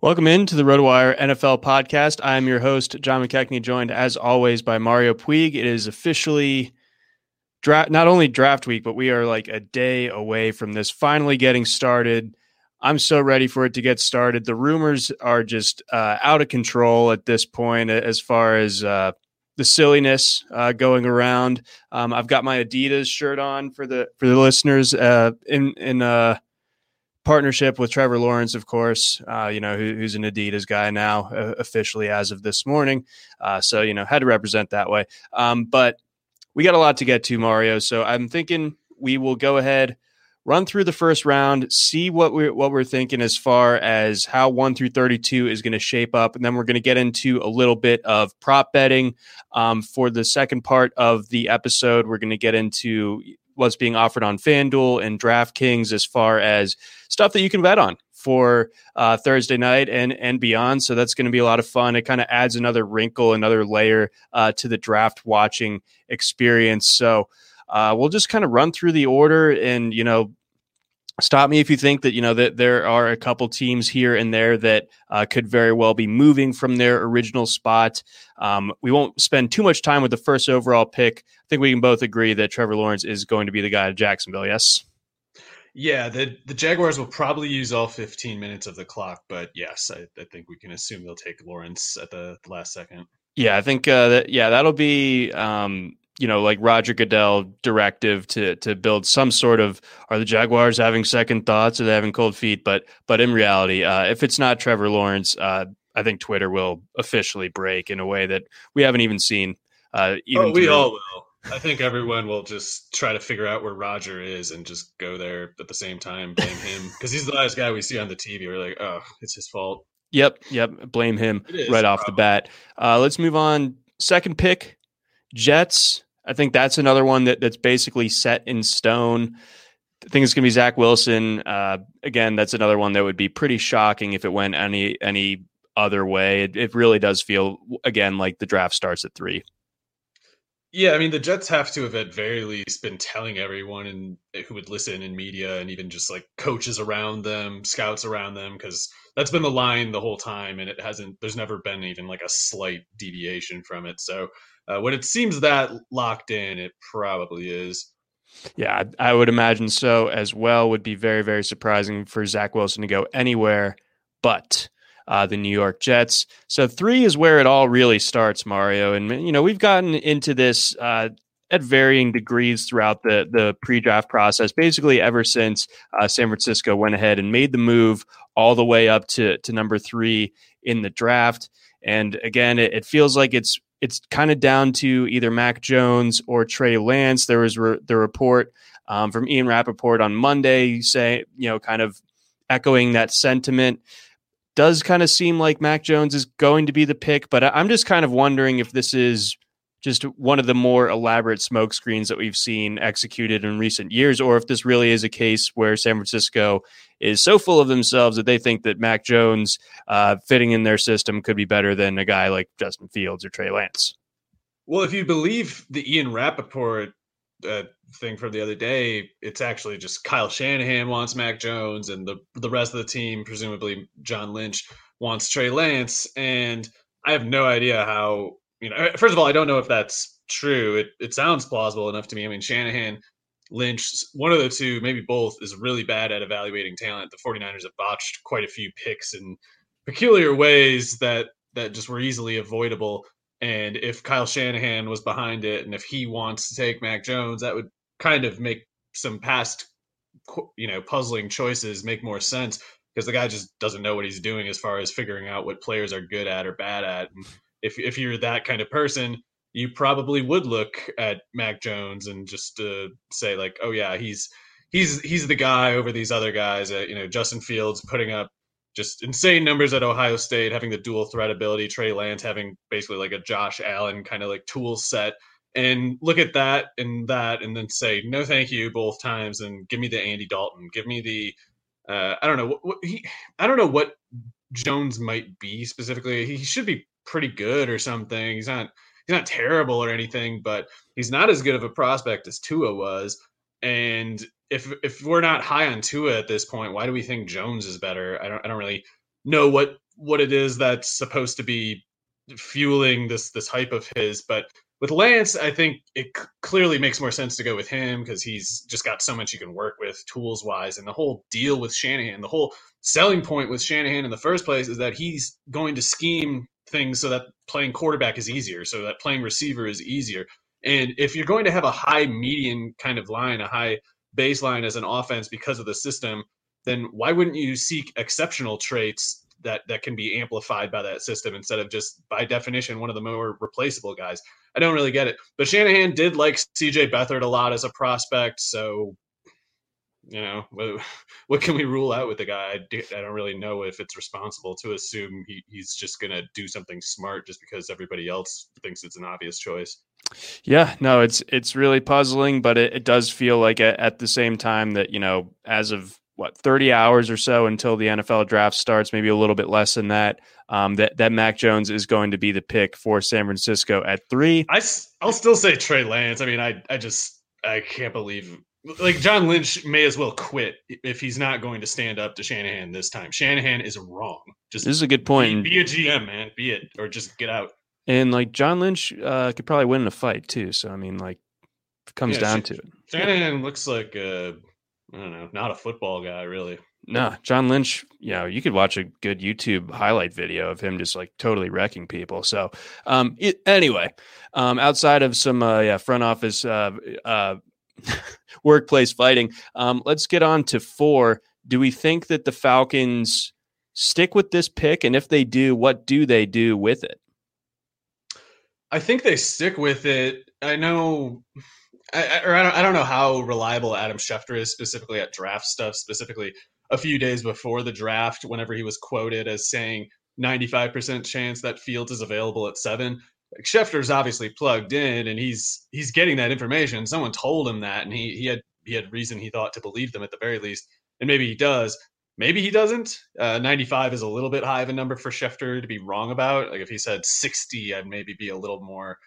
Welcome into the RotoWire NFL podcast. I am your host, John McKechnie, joined as always by Mario Puig. It is officially draft, not only draft week, but we are like a day away from this finally getting started. I'm so ready for it to get started. The rumors are just uh, out of control at this point as far as uh, the silliness uh, going around. Um, I've got my Adidas shirt on for the for the listeners uh, in in uh, partnership with Trevor Lawrence, of course, uh, you know, who, who's an Adidas guy now, uh, officially as of this morning. Uh, so, you know, had to represent that way. Um, but we got a lot to get to, Mario. So I'm thinking we will go ahead, run through the first round, see what we're, what we're thinking as far as how 1 through 32 is going to shape up. And then we're going to get into a little bit of prop betting. Um, for the second part of the episode, we're going to get into what's being offered on FanDuel and DraftKings as far as stuff that you can bet on for uh, Thursday night and and beyond. So that's going to be a lot of fun. It kind of adds another wrinkle, another layer uh, to the draft watching experience. So uh, we'll just kind of run through the order and you know stop me if you think that you know that there are a couple teams here and there that uh, could very well be moving from their original spot. Um, we won't spend too much time with the first overall pick. I think we can both agree that trevor lawrence is going to be the guy at jacksonville yes? Yeah the, the jaguars will probably use all 15 minutes of the clock but yes i, I think we can assume they'll take lawrence at the last second. Yeah i think uh, that yeah that'll be um, you know, like Roger Goodell directive to to build some sort of are the Jaguars having second thoughts or they having cold feet? But but in reality, uh, if it's not Trevor Lawrence, uh, I think Twitter will officially break in a way that we haven't even seen. Uh, even oh, we all will. I think everyone will just try to figure out where Roger is and just go there at the same time, blame him because he's the last guy we see on the TV. We're like, oh, it's his fault. Yep, yep. Blame him right off the bat. Uh, let's move on. Second pick, Jets. I think that's another one that that's basically set in stone. I think it's going to be Zach Wilson. Uh, again, that's another one that would be pretty shocking if it went any any other way. It, it really does feel again like the draft starts at three. Yeah, I mean the Jets have to have at very least been telling everyone and who would listen in media and even just like coaches around them, scouts around them, because that's been the line the whole time, and it hasn't. There's never been even like a slight deviation from it. So uh, when it seems that locked in, it probably is. Yeah, I would imagine so as well. Would be very, very surprising for Zach Wilson to go anywhere but uh, the New York Jets. So three is where it all really starts, Mario. And you know we've gotten into this uh, at varying degrees throughout the the pre-draft process. Basically, ever since uh, San Francisco went ahead and made the move all the way up to to number three in the draft. And again, it, it feels like it's it's kind of down to either Mac Jones or Trey Lance. There was re- the report um, from Ian Rapoport on Monday, say you know, kind of echoing that sentiment. Does kind of seem like Mac Jones is going to be the pick, but I'm just kind of wondering if this is just one of the more elaborate smokescreens that we've seen executed in recent years, or if this really is a case where San Francisco is so full of themselves that they think that Mac Jones uh, fitting in their system could be better than a guy like Justin Fields or Trey Lance. Well, if you believe the Ian Rapoport uh, thing from the other day, it's actually just Kyle Shanahan wants Mac Jones, and the the rest of the team, presumably John Lynch, wants Trey Lance, and I have no idea how you know, first of all, I don't know if that's true. It it sounds plausible enough to me. I mean, Shanahan, Lynch, one of the two, maybe both, is really bad at evaluating talent. The 49ers have botched quite a few picks in peculiar ways that that just were easily avoidable. And if Kyle Shanahan was behind it, and if he wants to take Mac Jones, that would kind of make some past, you know, puzzling choices make more sense because the guy just doesn't know what he's doing as far as figuring out what players are good at or bad at. And if if you're that kind of person, you probably would look at Mac Jones and just uh, say like, oh yeah, he's he's he's the guy over these other guys. Uh, you know, Justin Fields putting up just insane numbers at Ohio State, having the dual threat ability. Trey Lance having basically like a Josh Allen kind of like tool set. And look at that and that, and then say no, thank you both times, and give me the Andy Dalton, give me the uh, I don't know what, what he I don't know what Jones might be specifically. He should be pretty good or something. He's not he's not terrible or anything, but he's not as good of a prospect as Tua was. And if if we're not high on Tua at this point, why do we think Jones is better? I don't I don't really know what what it is that's supposed to be fueling this this hype of his, but with Lance, I think it c- clearly makes more sense to go with him because he's just got so much you can work with tools wise. And the whole deal with Shanahan, the whole selling point with Shanahan in the first place is that he's going to scheme things so that playing quarterback is easier, so that playing receiver is easier. And if you're going to have a high median kind of line, a high baseline as an offense because of the system, then why wouldn't you seek exceptional traits that that can be amplified by that system instead of just by definition one of the more replaceable guys? I don't really get it. But Shanahan did like CJ Beathard a lot as a prospect, so you know, what, what can we rule out with the guy? I, I don't really know if it's responsible to assume he, he's just going to do something smart just because everybody else thinks it's an obvious choice. Yeah, no, it's it's really puzzling, but it, it does feel like at, at the same time that you know, as of what 30 hours or so until the NFL draft starts, maybe a little bit less than that. Um, that that Mac Jones is going to be the pick for San Francisco at three. I I'll still say Trey Lance. I mean, I I just I can't believe like John Lynch may as well quit if he's not going to stand up to Shanahan this time. Shanahan is wrong. Just this is a good point. Be, be a GM, man. Be it, or just get out. And like John Lynch uh, could probably win in a fight too. So I mean, like, it comes yeah, down Sh- to it. Shanahan looks like uh, I don't know, not a football guy really. No, John Lynch, you know, you could watch a good YouTube highlight video of him just like totally wrecking people. So, um, it, anyway, um, outside of some, uh, yeah, front office, uh, uh, workplace fighting. Um, let's get on to four. Do we think that the Falcons stick with this pick? And if they do, what do they do with it? I think they stick with it. I know, I, or I don't, I don't know how reliable Adam Schefter is specifically at draft stuff. Specifically, a few days before the draft, whenever he was quoted as saying 95% chance that Fields is available at seven like Schefter's obviously plugged in and he's he's getting that information. Someone told him that, and he he had he had reason he thought to believe them at the very least, and maybe he does. Maybe he doesn't. Uh, 95 is a little bit high of a number for Schefter to be wrong about. Like if he said 60, I'd maybe be a little more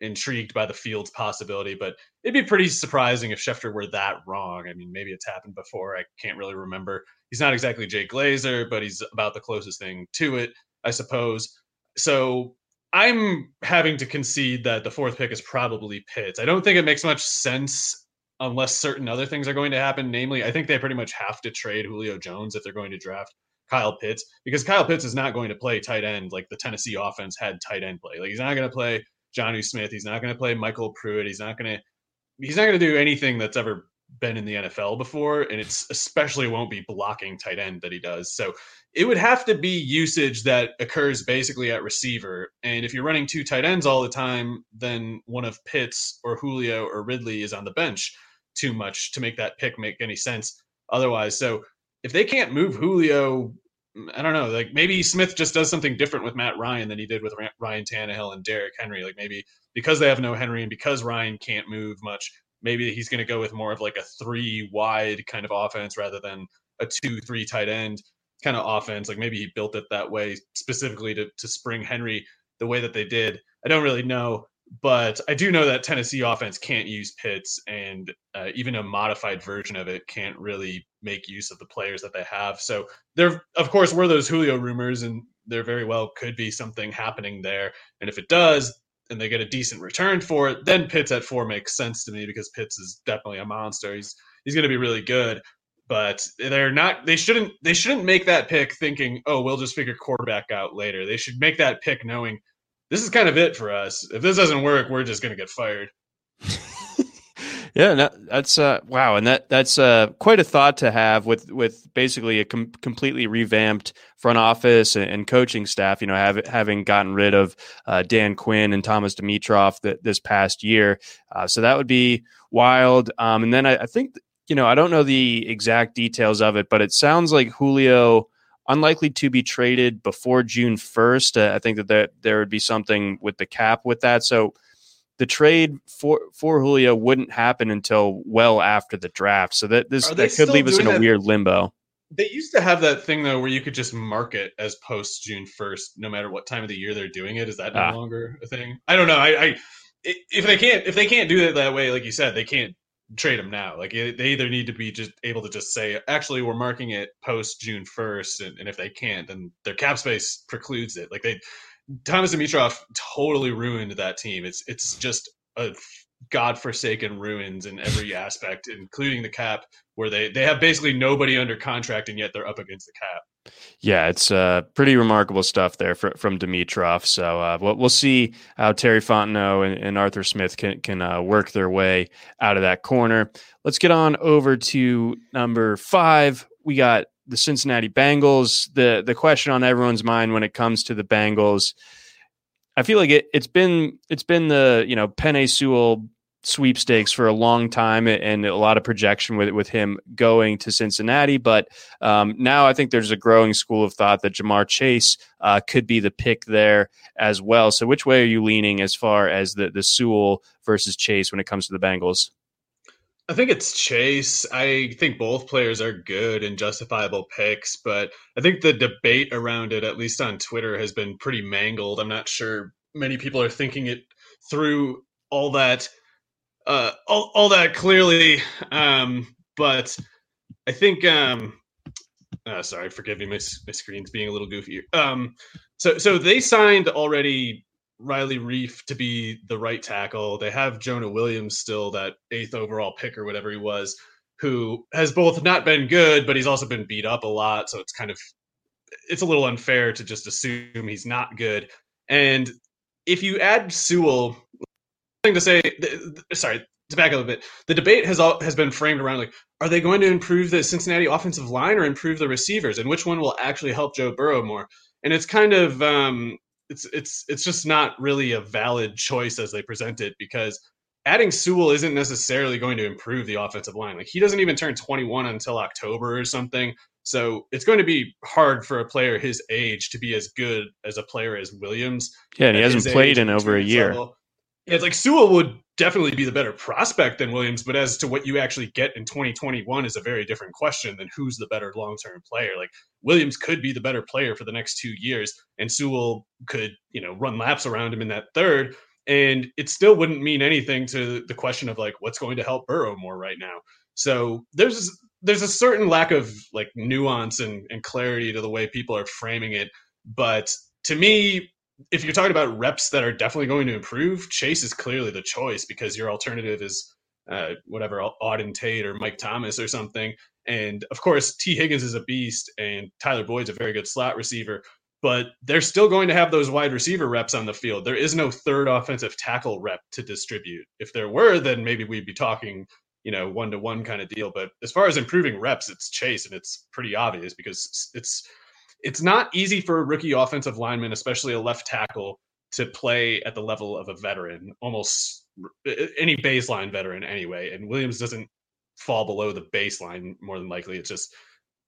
intrigued by the field's possibility. But it'd be pretty surprising if Schefter were that wrong. I mean, maybe it's happened before. I can't really remember. He's not exactly Jay Glazer, but he's about the closest thing to it, I suppose. So I'm having to concede that the fourth pick is probably Pitts. I don't think it makes much sense unless certain other things are going to happen. Namely, I think they pretty much have to trade Julio Jones if they're going to draft Kyle Pitts because Kyle Pitts is not going to play tight end like the Tennessee offense had tight end play. Like he's not going to play Jonnu Smith. He's not going to play MyCole Pruitt. He's not going to he's not going to do anything that's ever been in the NFL before, and it's especially won't be blocking tight end that he does. So it would have to be usage that occurs basically at receiver. And if you're running two tight ends all the time, then one of Pitts or Julio or Ridley is on the bench too much to make that pick make any sense otherwise. So if they can't move Julio, I don't know, like maybe Smith just does something different with Matt Ryan than he did with Ryan Tannehill and Derrick Henry. Like maybe because they have no Henry and because Ryan can't move much, maybe he's going to go with more of like a three wide kind of offense rather than a two three tight end kind of offense. Like maybe he built it that way specifically to to spring Henry the way that they did. I don't really know, but I do know that Tennessee offense can't use Pitts, and uh, even a modified version of it can't really make use of the players that they have. So there, of course, were those Julio rumors, and there very well could be something happening there. And if it does, and they get a decent return for it, then Pitts at four makes sense to me because Pitts is definitely a monster. He's he's going to be really good, but they're not. They shouldn't. They shouldn't make that pick thinking, oh, we'll just figure quarterback out later. They should make that pick knowing this is kind of it for us. If this doesn't work, we're just going to get fired. Yeah, no, that's uh, wow, and that that's uh, quite a thought to have with with basically a com- completely revamped front office and, and, coaching staff. You know, have, having gotten rid of uh, Dan Quinn and Thomas Dimitroff th- this past year, uh, so that would be wild. Um, and then I, I, think you know I don't know the exact details of it, but it sounds like Julio unlikely to be traded before June first. Uh, I think that there, there would be something with the cap with that. So the trade for for Julio wouldn't happen until well after the draft. So that this that could leave us in a that? weird limbo. They used to have that thing though where you could just mark it as post June first, no matter what time of the year they're doing it. Is that no ah. longer a thing? I don't know. I, I if they can't if they can't do it that way, like you said, they can't trade them now. Like they either need to be just able to just say, actually, we're marking it post June first, and, and if they can't, then their cap space precludes it. Like they Thomas Dimitroff totally ruined that team. It's it's just a godforsaken ruins in every aspect, including the cap, where they they have basically nobody under contract, and yet they're up against the cap. Yeah, it's uh, pretty remarkable stuff there for, from Dimitroff. So uh, we'll, see how Terry Fontenot and, and Arthur Smith can can uh, work their way out of that corner. Let's get on over to number five. We got the Cincinnati Bengals, the the question on everyone's mind when it comes to the Bengals, I feel like it, it's been it's been the you know Penei Sewell sweepstakes for a long time and a lot of projection with with him going to Cincinnati. But um, now I think there's a growing school of thought that Ja'Marr Chase uh, could be the pick there as well. So which way are you leaning as far as the the Sewell versus Chase when it comes to the Bengals? I think it's Chase. I think both players are good and justifiable picks, but I think the debate around it, at least on Twitter, has been pretty mangled. I'm not sure many people are thinking it through all that, uh, all, all that clearly. Um, but I think, um, uh, sorry, forgive me, my, my screen's being a little goofy. Um, so, so they signed already Riley Reiff to be the right tackle. They have Jonah Williams still, that eighth overall pick or whatever he was, who has both not been good, but he's also been beat up a lot. So it's kind of it's a little unfair to just assume he's not good. And if you add Sewell, thing to say, sorry, to back up a bit, the debate has all, has been framed around like, are they going to improve the Cincinnati offensive line or improve the receivers, and which one will actually help Joe Burrow more? And it's kind of um, it's it's it's just not really a valid choice as they present it because adding Sewell isn't necessarily going to improve the offensive line. Like he doesn't even turn 21 until October or something. So it's going to be hard for a player his age to be as good as a player as Williams. Yeah, and he hasn't played in over a year. Level. It's like Sewell would definitely be the better prospect than Williams, but as to what you actually get in 2021 is a very different question than who's the better long term player. Like Williams could be the better player for the next two years, and Sewell could, you know, run laps around him in that third. And it still wouldn't mean anything to the question of like what's going to help Burrow more right now. So there's there's a certain lack of like nuance and, and clarity to the way people are framing it. But to me, if you're talking about reps that are definitely going to improve, Chase is clearly the choice because your alternative is uh, whatever Auden Tate or Mike Thomas or something. And of course, Tee Higgins is a beast, and Tyler Boyd's a very good slot receiver. but they're still going to have those wide receiver reps on the field. There is no third offensive tackle rep to distribute. If there were, then maybe we'd be talking, you know, one to one kind of deal. But as far as improving reps, it's Chase, and it's pretty obvious because it's it's not easy for a rookie offensive lineman, especially a left tackle, to play at the level of a veteran, almost any baseline veteran anyway. And Williams doesn't fall below the baseline more than likely. It's just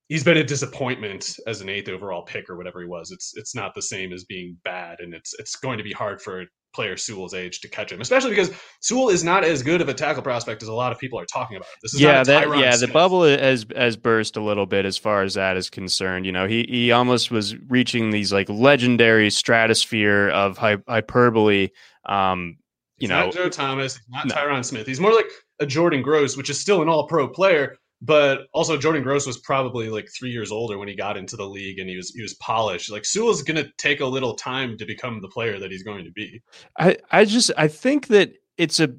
he's been a disappointment as an eighth overall pick or whatever he was. It's it's not the same as being bad, and it's it's going to be hard for player Sewell's age to catch him, especially because Sewell is not as good of a tackle prospect as a lot of people are talking about. This is yeah, that yeah, Smith. the bubble has has burst a little bit as far as that is concerned. You know, he he almost was reaching these like legendary stratosphere of hyperbole. Um, you he's know, not Joe Thomas, not no. Tyron Smith. He's more like a Jordan Gross, which is still an All Pro player, but also Jordan Gross was probably like three years older when he got into the league, and he was he was polished. Like Sewell's going to take a little time to become the player that he's going to be. I I just I think that it's a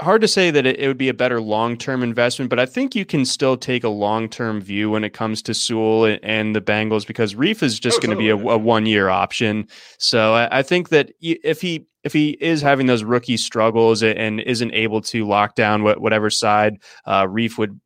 hard to say that it, it would be a better long term investment, but I think you can still take a long term view when it comes to Sewell and, the Bengals because Reiff is just oh, going to totally. be a, a one year option. So I, I think that if he if he is having those rookie struggles and isn't able to lock down what, whatever side uh, Reiff would,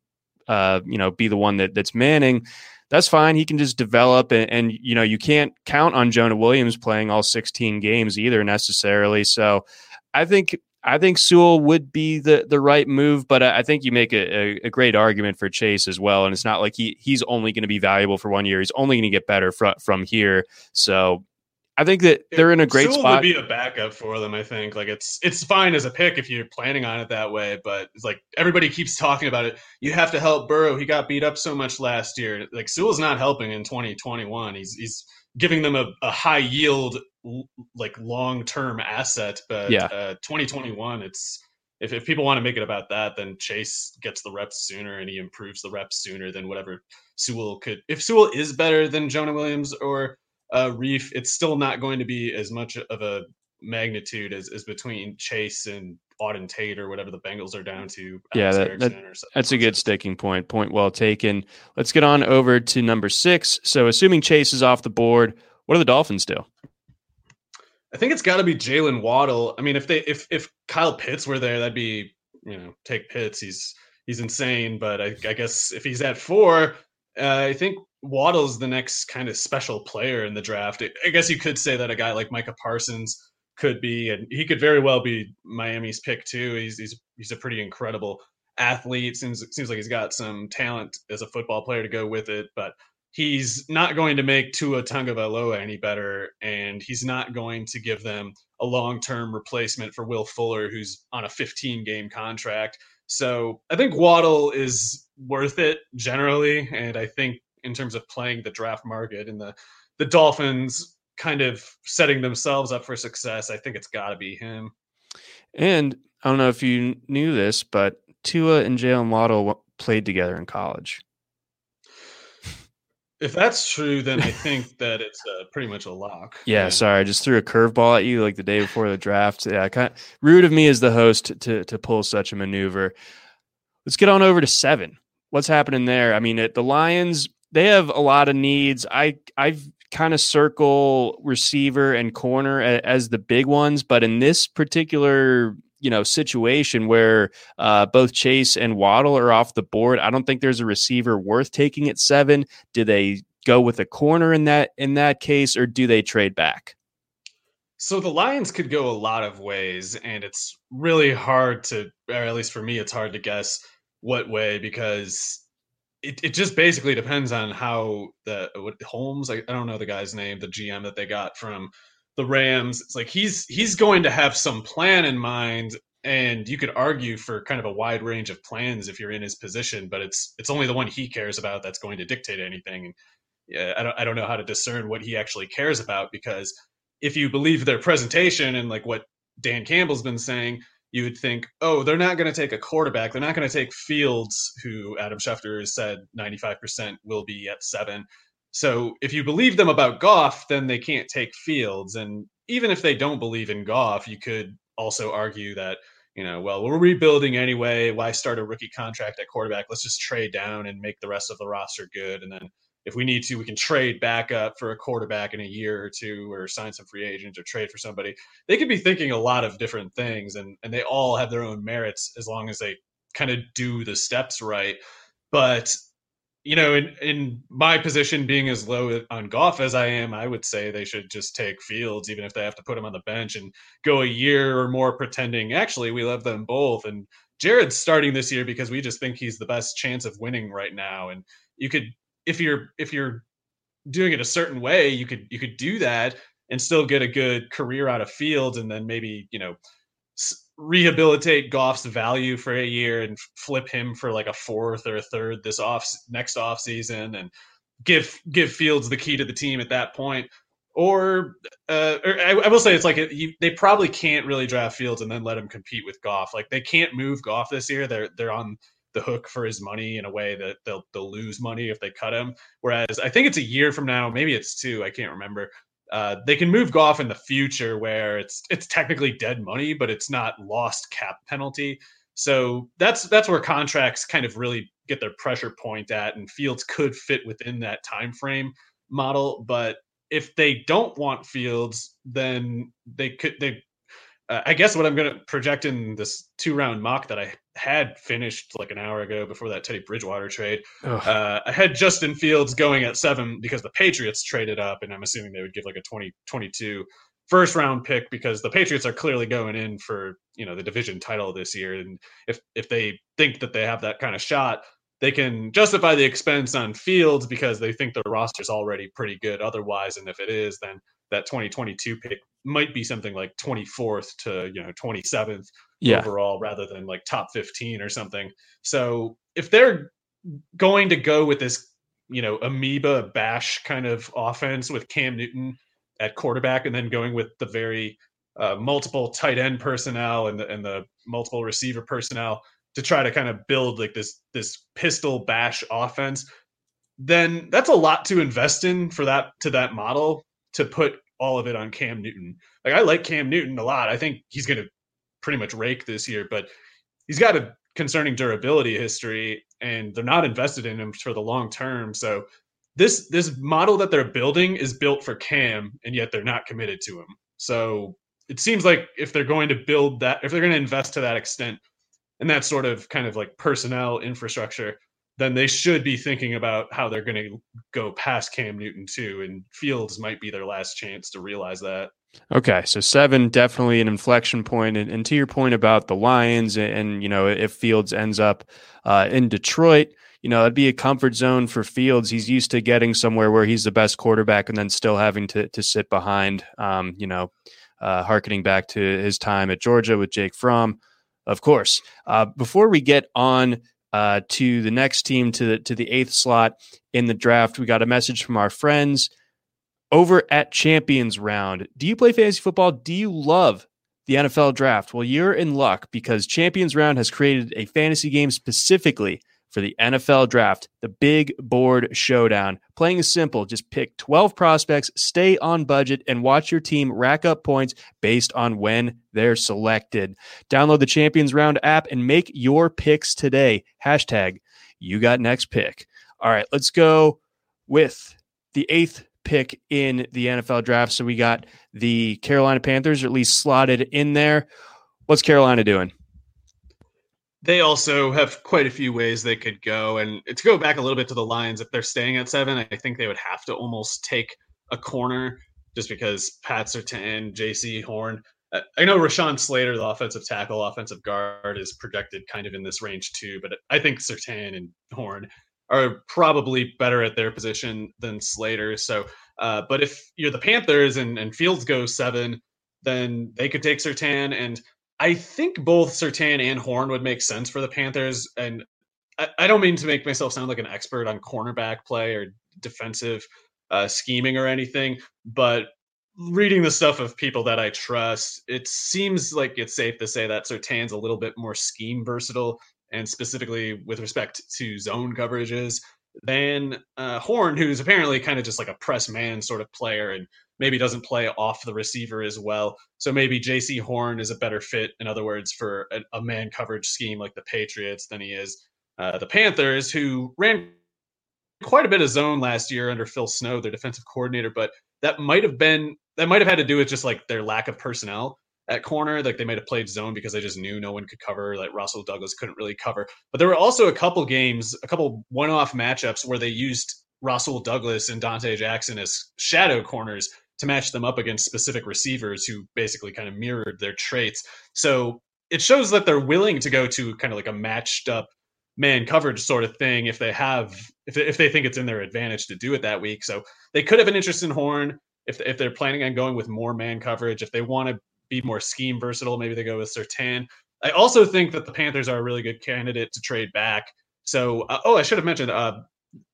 uh, you know, be the one that that's manning, that's fine. He can just develop, and, and, you know, you can't count on Jonah Williams playing all 16 games either necessarily. So, I think I think Sewell would be the the right move, but I think you make a, a, great argument for Chase as well. And it's not like he he's only going to be valuable for one year; he's only going to get better from from here. So I think that they're in a great Sewell spot. Would be a backup for them. I think like it's it's fine as a pick if you're planning on it that way, but it's like everybody keeps talking about it. You have to help Burrow. He got beat up so much last year. Like Sewell's not helping in 2021. He's he's giving them a, a high yield like long term asset, but yeah, uh, 2021 it's if, if people want to make it about that, then Chase gets the reps sooner and he improves the reps sooner than whatever Sewell could. If Sewell is better than Jonah Williams or uh, Reiff, it's still not going to be as much of a magnitude as, as between Chase and Auden Tate or whatever the Bengals are down to. Yeah, that, that, that's a good sticking point. Point well taken. Let's get on over to number six. So, assuming Chase is off the board, what do the Dolphins do? I think it's got to be Jaylen Waddle. I mean, if they if if Kyle Pitts were there, that'd be you know take Pitts. He's he's insane, but I, I guess if he's at four, uh, I think Waddle's the next kind of special player in the draft. I guess you could say that a guy like Micah Parsons could be, and he could very well be Miami's pick too. He's he's he's a pretty incredible athlete. Seems seems like he's got some talent as a football player to go with it, but he's not going to make Tua Tagovailoa any better, and he's not going to give them a long term replacement for Will Fuller, who's on a 15 game contract. So I think Waddle is worth it generally, and I think in terms of playing the draft market and the the Dolphins kind of setting themselves up for success, I think it's got to be him. And I don't know if you knew this, but Tua and Jaylen Waddle played together in college. If that's true, then I think that it's uh, pretty much a lock. Yeah, sorry, I just threw a curveball at you like the day before the draft. Yeah, kind of rude of me as the host to to pull such a maneuver. Let's get on over to seven. What's happening there? I mean, it, the Lions they have a lot of needs. I I've kind of circle receiver and corner as the big ones, but in this particular you know situation where uh, both Chase and Waddle are off the board, I don't think there's a receiver worth taking at seven. Do they go with a corner in that in that case, or do they trade back? So the Lions could go a lot of ways, and it's really hard to, or at least for me, it's hard to guess what way because it, it just basically depends on how the what Holmes I, I don't know the guy's name the GM that they got from the Rams it's like he's he's going to have some plan in mind and you could argue for kind of a wide range of plans if you're in his position but it's it's only the one he cares about that's going to dictate anything and yeah, I don't I don't know how to discern what he actually cares about because if you believe their presentation and like what Dan Campbell's been saying you would think, oh, they're not going to take a quarterback. They're not going to take Fields, who Adam Schefter has said 95% will be at seven. So if you believe them about Goff, then they can't take Fields. And even if they don't believe in Goff, you could also argue that, you know, well, we're rebuilding anyway. Why start a rookie contract at quarterback? Let's just trade down and make the rest of the roster good. And then if we need to, we can trade back up for a quarterback in a year or two, or sign some free agents, or trade for somebody. They could be thinking a lot of different things, and and they all have their own merits as long as they kind of do the steps right. But you know, in in my position being as low on Goff as I am, I would say they should just take Fields, even if they have to put him on the bench and go a year or more pretending actually we love them both. And Jared's starting this year because we just think he's the best chance of winning right now. And you could if you're if you're doing it a certain way, you could you could do that and still get a good career out of Fields, and then maybe you know rehabilitate Goff's value for a year and flip him for like a fourth or a third this off next off season and give give Fields the key to the team at that point. Or, uh, or I, I, will say it's like you, they probably can't really draft Fields and then let him compete with Goff. Like they can't move Goff this year. They're they're on the hook for his money in a way that they'll they'll lose money if they cut him. Whereas I think it's a year from now, maybe it's two, I can't remember. Uh, they can move Goff in the future where it's it's technically dead money, but it's not lost cap penalty. So that's that's where contracts kind of really get their pressure point at, and Fields could fit within that time frame model. But if they don't want Fields, then they could they uh, I guess what I'm going to project in this two round mock that I had finished like an hour ago before that Teddy Bridgewater trade, uh, I had Justin Fields going at seven because the Patriots traded up, and I'm assuming they would give like a 2022 20, first round pick because the Patriots are clearly going in for you know the division title this year, and if if they think that they have that kind of shot, they can justify the expense on Fields because they think the roster is already pretty good otherwise, and if it is, then that 2022 pick might be something like 24th to you know 27th yeah. overall rather than like top 15 or something so if they're going to go with this you know amoeba bash kind of offense with cam newton at quarterback and then going with the very uh, multiple tight end personnel and the, and the multiple receiver personnel to try to kind of build like this this pistol bash offense then that's a lot to invest in for that to that model to put all of it on Cam Newton. Like I like Cam Newton a lot. I think he's going to pretty much rake this year, but he's got a concerning durability history and they're not invested in him for the long term. So this this model that they're building is built for Cam and yet they're not committed to him. So it seems like if they're going to build that if they're going to invest to that extent and that sort of kind of like personnel infrastructure, then they should be thinking about how they're going to go past Cam Newton too. And Fields might be their last chance to realize that. Okay, so seven definitely an inflection point, and, and to your point about the Lions, and, and you know if Fields ends up uh, in Detroit, you know it'd be a comfort zone for Fields. He's used to getting somewhere where he's the best quarterback, and then still having to to sit behind. Um, you know, uh, harkening back to his time at Georgia with Jake Fromm, of course. Uh, before we get on uh, to the next team to the to the eighth slot in the draft. We got a message from our friends over at Champions Round. Do you play fantasy football? Do you love the NFL draft? Well, you're in luck because Champions Round has created a fantasy game specifically for the NFL draft, the big board showdown. Playing is simple. Just pick 12 prospects, stay on budget, and watch your team rack up points based on when they're selected. Download the Champions Round app and make your picks today. Hashtag you got next pick. All right, let's go with the eighth pick in the NFL draft. So we got the Carolina Panthers, or at least slotted in there. What's Carolina doing? They also have quite a few ways they could go. And to go back a little bit to the Lions, if they're staying at seven, I think they would have to almost take a corner just because Pat Surtain, Jaycee Horn. I know Rashawn Slater, the offensive tackle, offensive guard, is projected kind of in this range too, but I think Surtain and Horn are probably better at their position than Slater. So, uh, but if you're the Panthers and, and Fields goes seven, then they could take Surtain. And I think both Surtain and Horn would make sense for the Panthers. And I, I, don't mean to make myself sound like an expert on cornerback play or defensive uh, scheming or anything, but reading the stuff of people that I trust, it seems like it's safe to say that Surtain's a little bit more scheme versatile, and specifically with respect to zone coverages than uh, Horn, who's apparently kind of just like a press man sort of player and maybe doesn't play off the receiver as well. So maybe Jaycee Horn is a better fit, in other words, for a, a man coverage scheme like the Patriots than he is uh, the Panthers, who ran quite a bit of zone last year under Phil Snow, their defensive coordinator, but that might have been that might have had to do with just like their lack of personnel at corner. Like they might have played zone because they just knew no one could cover. Like Rasul Douglas couldn't really cover. But there were also a couple games, a couple one-off matchups where they used Rasul Douglas and Donte Jackson as shadow corners to match them up against specific receivers who basically kind of mirrored their traits. So it shows that they're willing to go to kind of like a matched up man coverage sort of thing if they have if if they think it's in their advantage to do it that week. So they could have an interest in Horn if if they're planning on going with more man coverage. If they want to be more scheme versatile, maybe they go with Surtain. I also think that the Panthers are a really good candidate to trade back. So uh, oh, I should have mentioned uh,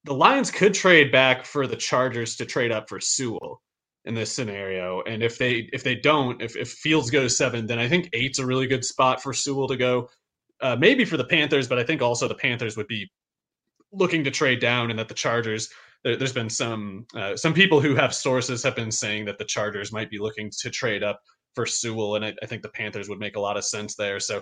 the Lions could trade back for the Chargers to trade up for Sewell in this scenario. And if they if they don't, if, if Fields goes seven, then I think eight's a really good spot for Sewell to go uh, maybe for the Panthers, but I think also the Panthers would be looking to trade down, and that the Chargers. There, has been some uh, some people who have sources have been saying that the Chargers might be looking to trade up for Sewell, and I, I think the Panthers would make a lot of sense there. So,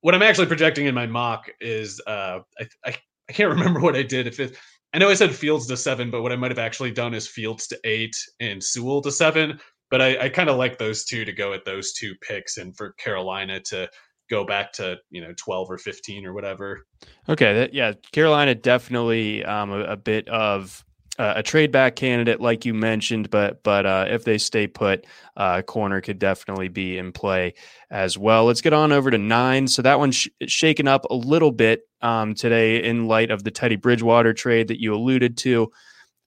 what I'm actually projecting in my mock is uh, I, I, I can't remember what I did. If it, I know I said Fields to seven, but what I might have actually done is Fields to eight and Sewell to seven. But I, I kind of like those two to go at those two picks, and for Carolina to go back to you know 12 or 15 or whatever. Okay that, yeah carolina definitely um, a, a, bit of uh, a trade back candidate like you mentioned but but uh, if they stay put uh, corner could definitely be in play as well. Let's get on over to nine. So that one's sh- shaken up a little bit um, today in light of the teddy bridgewater trade that you alluded to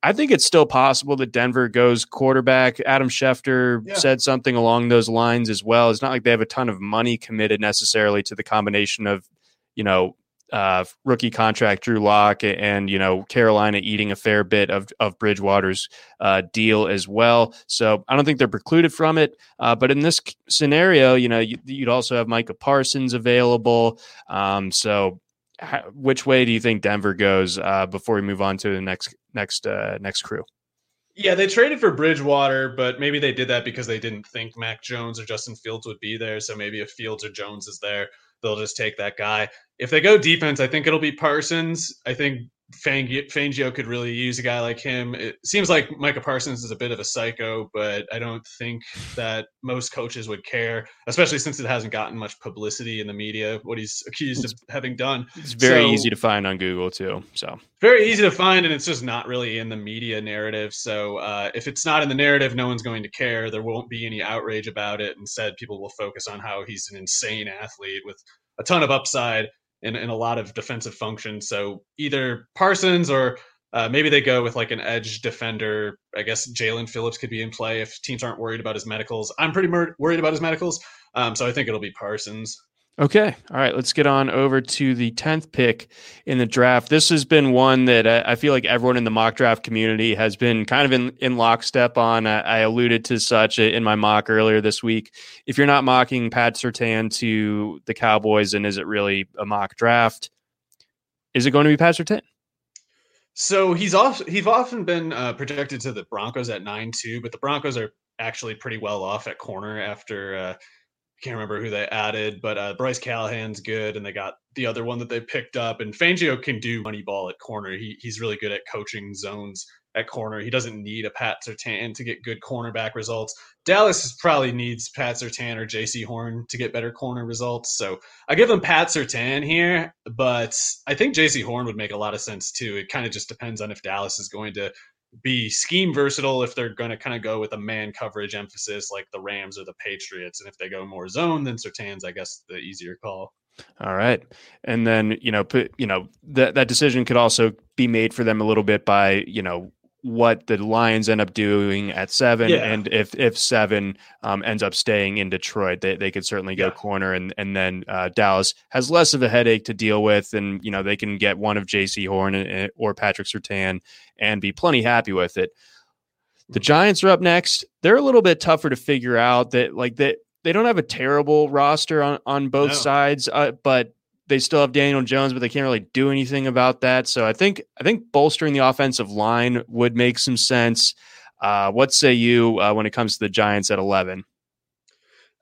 I think it's still possible that Denver goes quarterback. Adam Schefter yeah. said something along those lines as well. It's not like they have a ton of money committed necessarily to the combination of, you know, uh, rookie contract Drew Lock and you know Carolina eating a fair bit of of Bridgewater's uh, deal as well. So I don't think they're precluded from it. Uh, but in this scenario, you know, you, would also have Micah Parsons available. Um, so which way do you think Denver goes uh, before we move on to the next next uh, next crew? Yeah, they traded for Bridgewater, but maybe they did that because they didn't think Mac Jones or Justin Fields would be there. So maybe if Fields or Jones is there, they'll just take that guy. If they go defense, I think it'll be Parsons. I think Fangio could really use a guy like him. It seems like Micah Parsons is a bit of a psycho, but I don't think that most coaches would care, especially since it hasn't gotten much publicity in the media what he's accused of having done. It's very so, easy to find on Google too. So very easy to find, and it's just not really in the media narrative. So uh, if it's not in the narrative, no one's going to care. There won't be any outrage about it. Instead, people will focus on how he's an insane athlete with a ton of upside in, in a lot of defensive functions. So either Parsons or uh, maybe they go with like an edge defender. I guess Jaelan Phillips could be in play if teams aren't worried about his medicals. I'm pretty worried about his medicals, um, so I think it'll be Parsons. Okay. All right. Let's get on over to the 10th pick in the draft. This has been one that I feel like everyone in the mock draft community has been kind of in, in lockstep on. I alluded to such in my mock earlier this week. If you're not mocking Pat Surtain to the Cowboys, and is it really a mock draft? Is it going to be Pat Surtain? So he's off. He's often been uh, projected to the Broncos at nine two, but the Broncos are actually pretty well off at corner after uh, can't remember who they added, but uh, Bryce Callahan's good, and they got the other one that they picked up. And Fangio can do money ball at corner. He he's really good at coaching zones at corner. He doesn't need a Pat Surtain to get good cornerback results. Dallas probably needs Pat Surtain or Jaycee Horn to get better corner results. So I give them Pat Surtain here, but I think Jaycee Horn would make a lot of sense too. It kind of just depends on if Dallas is going to be scheme versatile if they're going to kind of go with a man coverage emphasis like the Rams or the Patriots. And if they go more zone, then Surtain's, I guess, the easier call. All right. And then, you know, you know, that, that decision could also be made for them a little bit by, you know, what the Lions end up doing at seven, yeah. and if if seven um, ends up staying in Detroit, they, they could certainly go yeah. corner, and and then uh, Dallas has less of a headache to deal with, and you know they can get one of Jaycee Horn or Patrick Surtain and be plenty happy with it. The Giants are up next. They're a little bit tougher to figure out. That like that they, they don't have a terrible roster on on both no. sides, uh, but they still have Daniel Jones, but they can't really do anything about that. So I think I think bolstering the offensive line would make some sense. Uh, what say you uh, when it comes to the Giants at eleven?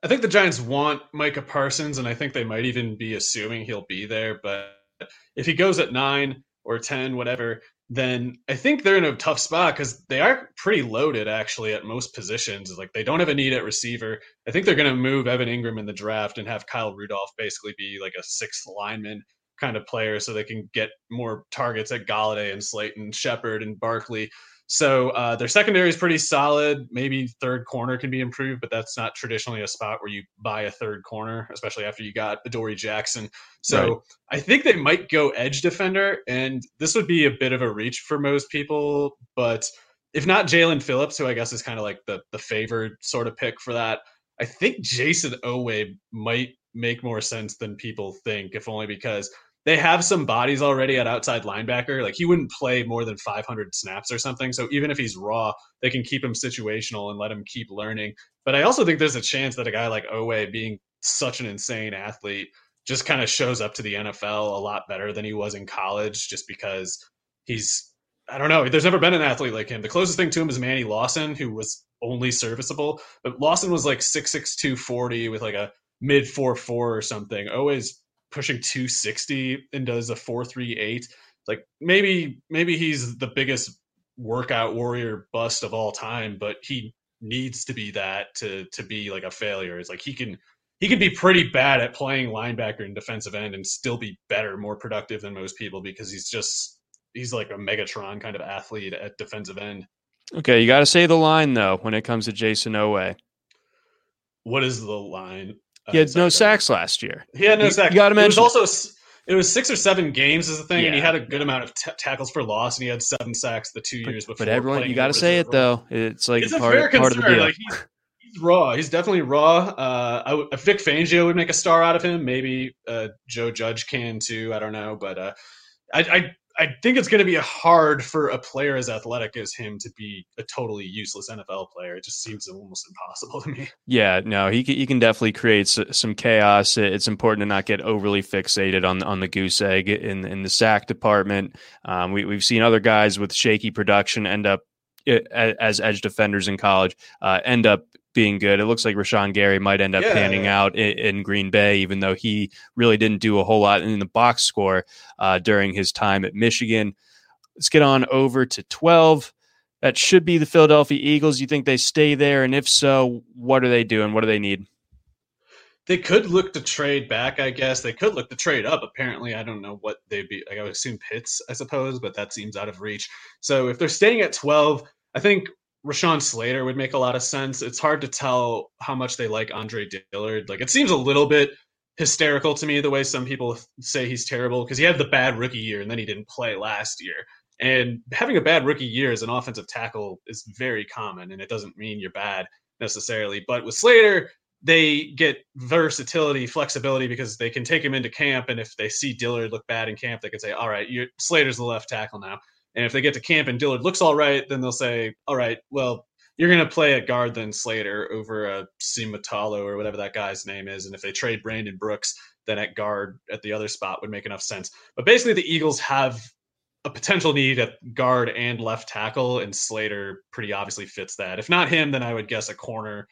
I think the Giants want Micah Parsons, and I think they might even be assuming he'll be there. But if he goes at nine, or 10, whatever, then I think they're in a tough spot because they are pretty loaded actually at most positions. Like they don't have a need at receiver. I think they're going to move Evan Engram in the draft and have Kyle Rudolph basically be like a sixth lineman kind of player so they can get more targets at Golladay and Slayton, Shepard and Barkley. So uh, their secondary is pretty solid. Maybe third corner can be improved, but that's not traditionally a spot where you buy a third corner, especially after you got Adoree Jackson. So right. I think they might go edge defender, and this would be a bit of a reach for most people. But if not Jaelan Phillips, who I guess is kind of like the the favored sort of pick for that, I think Jayson Oweh might make more sense than people think, if only because they have some bodies already at outside linebacker. Like he wouldn't play more than 500 snaps or something. So even if he's raw, they can keep him situational and let him keep learning. But I also think there's a chance that a guy like Oweh, being such an insane athlete, just kind of shows up to the NFL a lot better than he was in college, just because he's I don't know. There's never been an athlete like him. The closest thing to him is Manny Lawson, who was only serviceable, but Lawson was like 6'6", 240 with like a mid four four or something. Always pushing 260 and does a 438 like maybe maybe he's the biggest workout warrior bust of all time but he needs to be that to to be like a failure. It's like he can he can be pretty bad at playing linebacker and defensive end and still be better more productive than most people because he's just he's like a megatron kind of athlete at defensive end. Okay you got to say the line though when it comes to Jayson Oweh what is the line he had no sacks last year. He had no sacks. You got to mention. It was also it was six or seven games is the thing, yeah. and he had a good amount of t- tackles for loss, and he had seven sacks the two years before. But everyone, you got to say it though. It's like it's part, a fair part concern. of the deal. Like he's, he's, raw. He's definitely raw. Uh, I w- Vic Fangio would make a star out of him. Maybe uh, Joe Judge can too. I don't know, but uh, I, I I think it's going to be hard for a player as athletic as him to be a totally useless NFL player. It just seems almost impossible to me. Yeah, no, he he can definitely create some chaos. It's important to not get overly fixated on on the goose egg in in the sack department. Um, we we've seen other guys with shaky production end up eh, as edge defenders in college uh, end up being good. It looks like Rashan Gary might end up yeah, panning out in, in, Green Bay, even though he really didn't do a whole lot in the box score uh, during his time at Michigan. Let's get on over to 12. That should be the Philadelphia Eagles. You think they stay there? And if so, what are they doing? What do they need? They could look to trade back, I guess. They could look to trade up. Apparently, I don't know what they'd be. Like, I would assume Pitts, I suppose, but that seems out of reach. So if they're staying at 12, I think Rashawn Slater would make a lot of sense. It's hard to tell how much they like Andre Dillard. Like it seems a little bit hysterical to me the way some people say he's terrible because he had the bad rookie year and then he didn't play last year. And having a bad rookie year as an offensive tackle is very common, and it doesn't mean you're bad necessarily. But with Slater, they get versatility, flexibility because they can take him into camp, and if they see Dillard look bad in camp, they can say, "All right, Slater's the left tackle now." And if they get to camp and Dillard looks all right, then they'll say, all right, well, you're going to play at guard then Slater over uh, a Ciamatalo or whatever that guy's name is. And if they trade Brandon Brooks, then at guard at the other spot would make enough sense. But basically, the Eagles have a potential need at guard and left tackle, and Slater pretty obviously fits that. If not him, then I would guess a corner,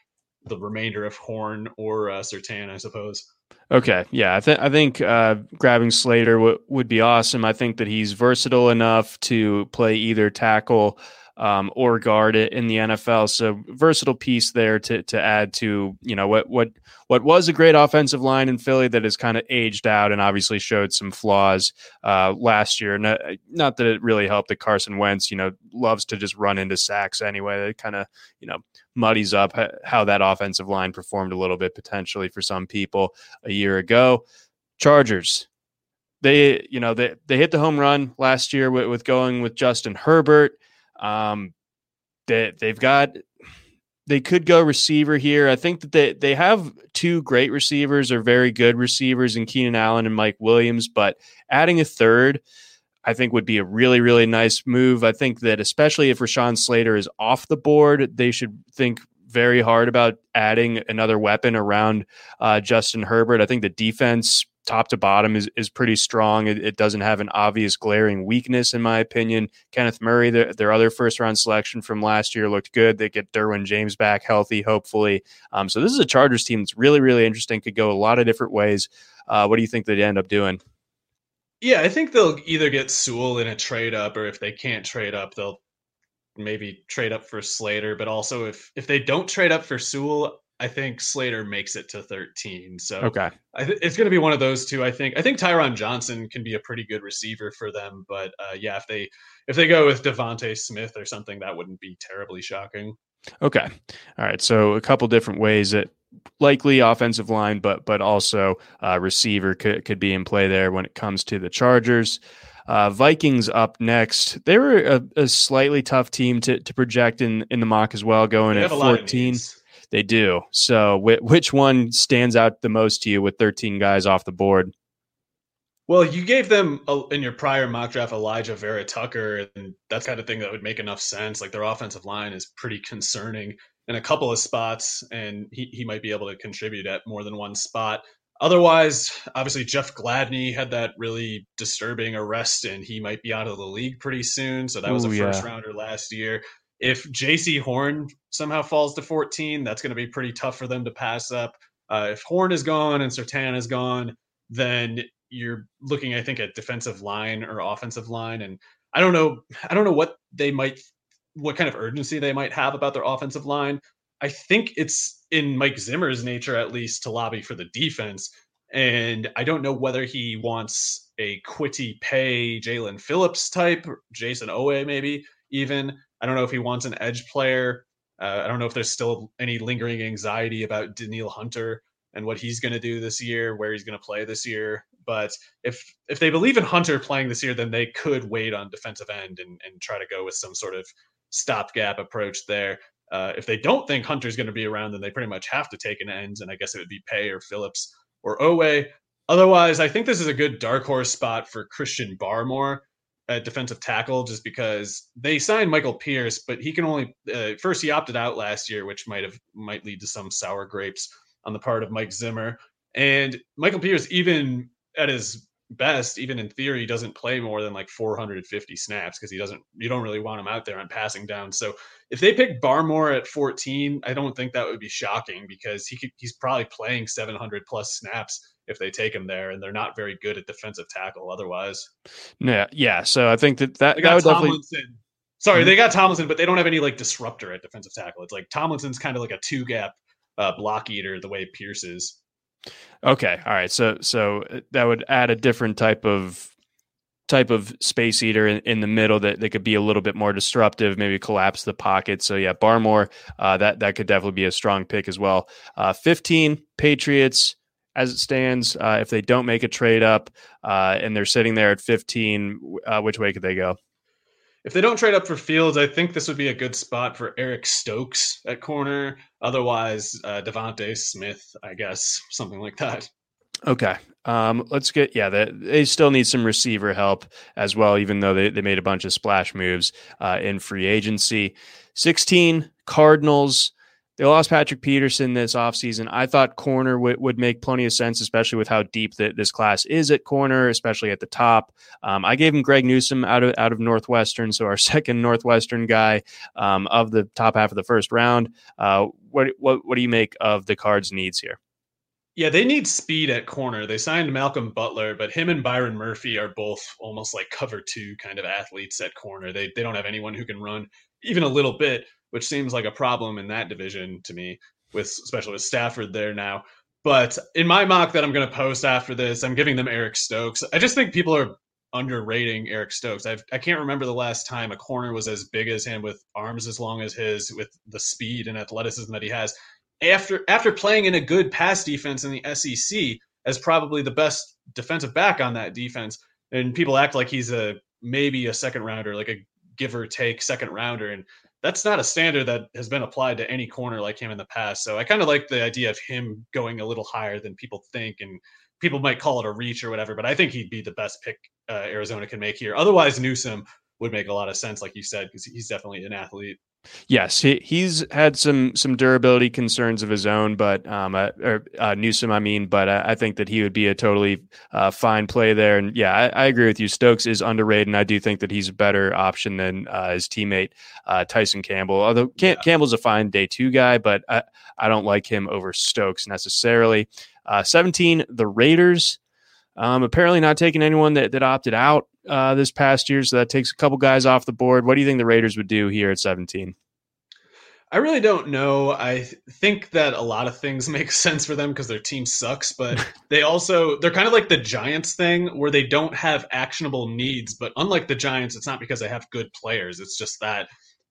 the remainder of Horn or uh, Surtain, I suppose. Okay, yeah, I think I think uh, grabbing Slater w- would be awesome. I think that he's versatile enough to play either tackle um, or guard it in the NFL. So versatile piece there to to add to you know what what what was a great offensive line in Philly that has kind of aged out and obviously showed some flaws uh, last year. Not, not that it really helped that Carson Wentz you know loves to just run into sacks anyway. It kind of you know muddies up how that offensive line performed a little bit potentially for some people a year ago. Chargers they you know they they hit the home run last year with, with going with Justin Herbert. Um, they they've got they could go receiver here. I think that they they have two great receivers or very good receivers in Keenan Allen and Mike Williams, but adding a third. I think would be a really, really nice move. I think that especially if Rashawn Slater is off the board, they should think very hard about adding another weapon around uh, Justin Herbert. I think the defense top to bottom is, is pretty strong. It, it, doesn't have an obvious glaring weakness, in my opinion. Kenneth Murray, their, their other first round selection from last year, looked good. They get Derwin James back healthy, hopefully. Um, so this is a Chargers team that's really, really interesting. Could go a lot of different ways. Uh, what do you think they'd end up doing? Yeah, I think they'll either get Sewell in a trade up, or if they can't trade up, they'll maybe trade up for Slater. But also, if if they don't trade up for Sewell, I think Slater makes it to 13. So okay, th- it's going to be one of those two. I think. I think Tyron Johnson can be a pretty good receiver for them. But uh, yeah, if they if they go with DeVonta Smith or something, that wouldn't be terribly shocking. Okay, all right. So a couple different ways that likely offensive line, but but also uh, receiver could could be in play there when it comes to the Chargers. Uh, Vikings up next. They were a, a, slightly tough team to, to project in, in the mock as well, going at 14. They do. So, wh- which one stands out the most to you with 13 guys off the board? Well, you gave them in your prior mock draft Elijah Vera Tucker, and that's kind of thing that would make enough sense. Like their offensive line is pretty concerning in a couple of spots, and he, he might be able to contribute at more than one spot. Otherwise, obviously, Jeff Gladney had that really disturbing arrest, and he might be out of the league pretty soon. So that was Ooh, a first yeah. rounder last year. If Jaycee Horn somehow falls to 14, that's going to be pretty tough for them to pass up. Uh, if Horn is gone and Surtain is gone, then you're looking, I think, at defensive line or offensive line. And I don't know, I don't know what they might, what kind of urgency they might have about their offensive line. I think it's in Mike Zimmer's nature, at least, to lobby for the defense. And I don't know whether he wants a Kwity Paye, Jaelan Phillips type, Jayson Oweh, maybe even. I don't know if he wants an edge player. Uh, I don't know if there's still any lingering anxiety about Danielle Hunter and what he's going to do this year, where he's going to play this year. But if if they believe in Hunter playing this year, then they could wait on defensive end and, and try to go with some sort of stopgap approach there. Uh, if they don't think Hunter's going to be around, then they pretty much have to take an end, and I guess it would be Paye or Phillips or Oweh. Otherwise, I think this is a good dark horse spot for Christian Barmore at defensive tackle, just because they signed Michael Pierce, but he can only uh, first he opted out last year, which might have might lead to some sour grapes on the part of Mike Zimmer. And Michael Pierce, even at his best, even in theory, doesn't play more than like 450 snaps because he doesn't. You don't really want him out there on passing down. So if they pick Barmore at 14, I don't think that would be shocking because he could, he's probably playing 700 plus snaps if they take him there, and they're not very good at defensive tackle otherwise. Yeah, yeah. So I think that that, that would Tomlinson. definitely. Sorry, mm-hmm. they got Tomlinson, but they don't have any like disruptor at defensive tackle. It's like Tomlinson's kind of like a two gap uh, block eater the way Pierce is. Okay, all right. So so uh, that would add a different type of type of space eater in, in, the middle that, that could be a little bit more disruptive, maybe collapse the pocket. So yeah, Barmore, uh, that that could definitely be a strong pick as well. Uh, 15 Patriots as it stands. Uh, if they don't make a trade up uh, and they're sitting there at 15, uh, which way could they go? If they don't trade up for Fields, I think this would be a good spot for Eric Stokes at corner. Otherwise, uh, DeVonta Smith, I guess, something like that. Okay. Um, let's get yeah. They, they still need some receiver help as well, even though they, they made a bunch of splash moves uh, in free agency. Sixteen Cardinals. They lost Patrick Peterson this offseason. I thought corner w- would make plenty of sense, especially with how deep the, this class is at corner, especially at the top. Um, I gave him Greg Newsome out of out of Northwestern, so our second Northwestern guy um, of the top half of the first round. Uh, what, what what do you make of the Cards' needs here? Yeah, they need speed at corner. They signed Malcolm Butler, but him and Byron Murphy are both almost like cover two kind of athletes at corner. They they don't have anyone who can run even a little bit, which seems like a problem in that division to me, with especially with Stafford there now. But in my mock that I'm going to post after this, I'm giving them Eric Stokes. I just think people are underrating Eric Stokes. I've, I can't remember the last time a corner was as big as him with arms as long as his, with the speed and athleticism that he has after after playing in a good pass defense in the SEC as probably the best defensive back on that defense, and people act like he's a maybe a second rounder, like a give or take second rounder, and that's not a standard that has been applied to any corner like him in the past. So I kind of like the idea of him going a little higher than people think, and people might call it a reach or whatever, but I think he'd be the best pick uh, Arizona can make here. Otherwise, Newsome would make a lot of sense, like you said, because he's definitely an athlete. Yes, he, he's had some some durability concerns of his own, but um, uh, or uh, Newsome, I mean, but I, I, think that he would be a totally uh, fine play there. And yeah, I, I, agree with you. Stokes is underrated, and I do think that he's a better option than uh, his teammate uh, Tyson Campbell. Although Cam- yeah. Campbell's a fine day two guy, but I, I don't like him over Stokes necessarily. Uh, Seventeen, the Raiders. Um, apparently not taking anyone that, that opted out uh, this past year, so that takes a couple guys off the board. What do you think the Raiders would do here at 17? I really don't know. I think that a lot of things make sense for them because their team sucks, but they also they're kind of like the Giants thing where they don't have actionable needs. But unlike the Giants, it's not because they have good players. It's just that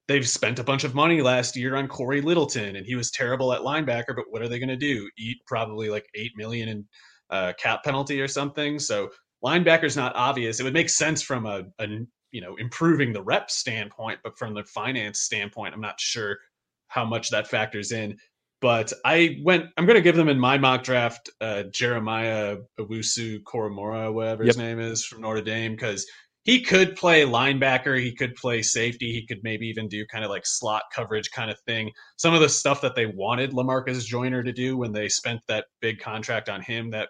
they've spent a bunch of money last year on Cory Littleton, and he was terrible at linebacker. But what are they going to do? Eat probably like eight million in uh, cap penalty or something. So linebacker's not obvious. It would make sense from a, a you know improving the rep standpoint, but from the finance standpoint, I'm not sure how much that factors in. But I went. I'm going to give them in my mock draft uh, Jeremiah Owusu Koramoah, whatever yep. his name is from Notre Dame, because he could play linebacker, he could play safety, he could maybe even do kind of like slot coverage kind of thing. Some of the stuff that they wanted Lamarcus Joyner to do when they spent that big contract on him that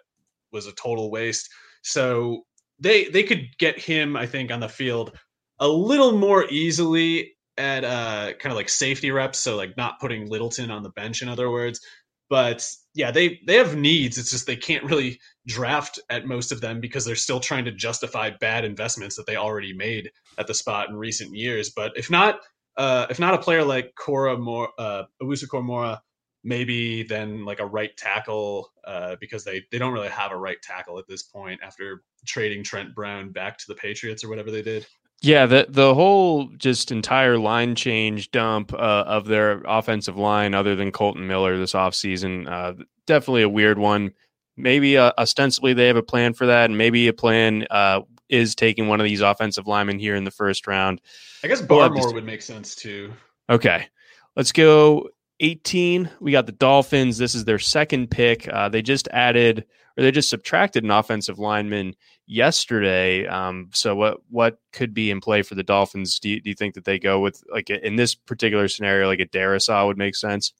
was a total waste. So they they could get him, I think, on the field a little more easily at uh, kind of like safety reps, so like not putting Littleton on the bench, in other words. But yeah, they they have needs. It's just they can't really draft at most of them because they're still trying to justify bad investments that they already made at the spot in recent years. But if not, uh, if not a player like Cora More, uh, Koramoah, maybe then like a right tackle uh, because they they don't really have a right tackle at this point after trading Trent Brown back to the Patriots or whatever they did. Yeah, the the whole just entire line change dump uh, of their offensive line, other than Colton Miller this offseason, uh, definitely a weird one. Maybe uh, ostensibly they have a plan for that, and maybe a plan uh, is taking one of these offensive linemen here in the first round. I guess Barmore would make sense too. Okay, let's go 18. We got the Dolphins. This is their second pick. Uh, they just added or they just subtracted an offensive lineman yesterday. Um, so what what could be in play for the Dolphins? Do you, do you think that they go with like in this particular scenario, like a Darrisaw would make sense?